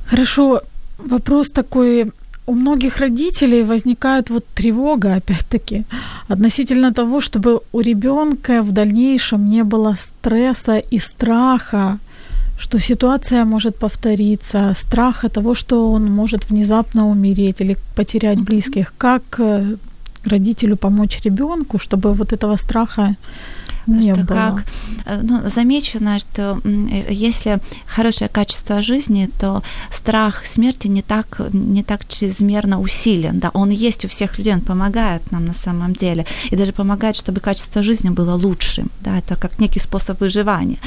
Хорошо, вопрос такой у многих родителей возникает вот тревога, опять-таки, относительно того, чтобы у ребенка в дальнейшем не было стресса и страха, что ситуация может повториться, страха того, что он может внезапно умереть или потерять близких. Как э, родителю помочь ребенку, чтобы вот этого страха не Просто было. как э, ну, замечено, что э, если хорошее качество жизни, то страх смерти не так, не так чрезмерно усилен. Да, он есть у всех людей, он помогает нам на самом деле. И даже помогает, чтобы качество жизни было лучшим. Да, это как некий способ выживания.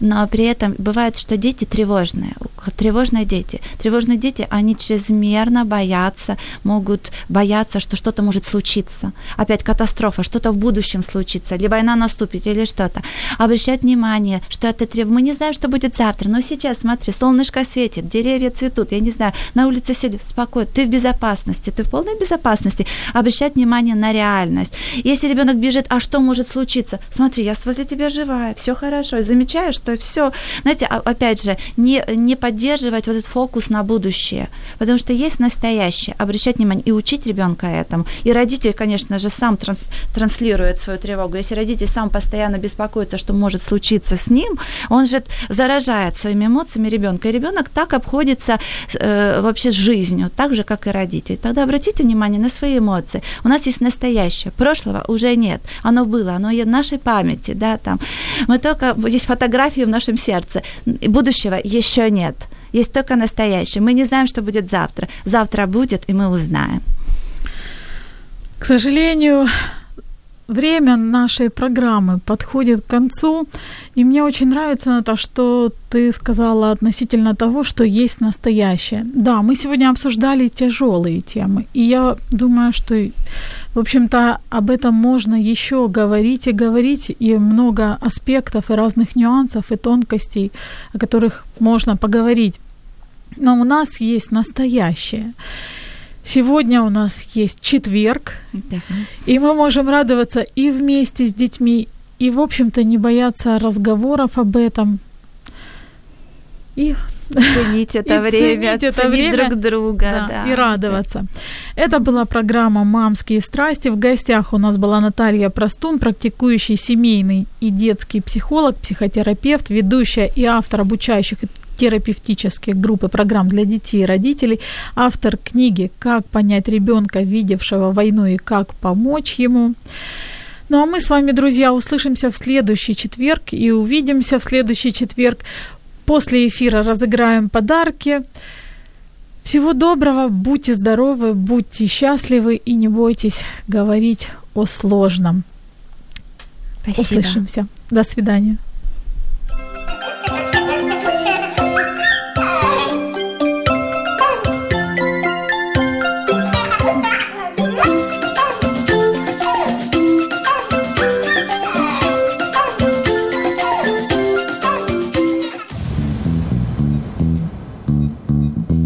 Но при этом бывает, что дети тревожные. Тревожные дети. Тревожные дети, они чрезмерно боятся, могут бояться, что что-то может случиться. Опять катастрофа, что-то в будущем случится, или война наступит поступить или что-то. Обращать внимание, что это требует. Мы не знаем, что будет завтра, но сейчас, смотри, солнышко светит, деревья цветут, я не знаю, на улице все спокойно, ты в безопасности, ты в полной безопасности. Обращать внимание на реальность. Если ребенок бежит, а что может случиться? Смотри, я возле тебя живая, все хорошо. И замечаю, что все, знаете, опять же, не, не поддерживать вот этот фокус на будущее, потому что есть настоящее, обращать внимание и учить ребенка этому. И родитель, конечно же, сам транс, транслирует свою тревогу. Если родитель сам постоянно беспокоится, что может случиться с ним, он же заражает своими эмоциями ребенка. И ребенок так обходится э, вообще с жизнью, так же, как и родитель. Тогда обратите внимание на свои эмоции. У нас есть настоящее, прошлого уже нет. Оно было, оно в нашей памяти, да, там. Мы только, есть фотографии в нашем сердце, будущего еще нет. Есть только настоящее. Мы не знаем, что будет завтра. Завтра будет, и мы узнаем. К сожалению, время нашей программы подходит к концу, и мне очень нравится то, что ты сказала относительно того, что есть настоящее. Да, мы сегодня обсуждали тяжелые темы, и я думаю, что, в общем-то, об этом можно еще говорить и говорить, и много аспектов и разных нюансов и тонкостей, о которых можно поговорить. Но у нас есть настоящее. Сегодня у нас есть четверг, да. и мы можем радоваться и вместе с детьми, и, в общем-то, не бояться разговоров об этом. И ценить это [laughs] время, ценить это время друг друга. Да, да. И радоваться. Это была программа «Мамские страсти». В гостях у нас была Наталья Простун, практикующий семейный и детский психолог, психотерапевт, ведущая и автор обучающих терапевтических групп и программ для детей и родителей, автор книги «Как понять ребенка, видевшего войну и как помочь ему». Ну а мы с вами, друзья, услышимся в следующий четверг и увидимся в следующий четверг. После эфира разыграем подарки. Всего доброго, будьте здоровы, будьте счастливы и не бойтесь говорить о сложном. Спасибо. Услышимся. До свидания.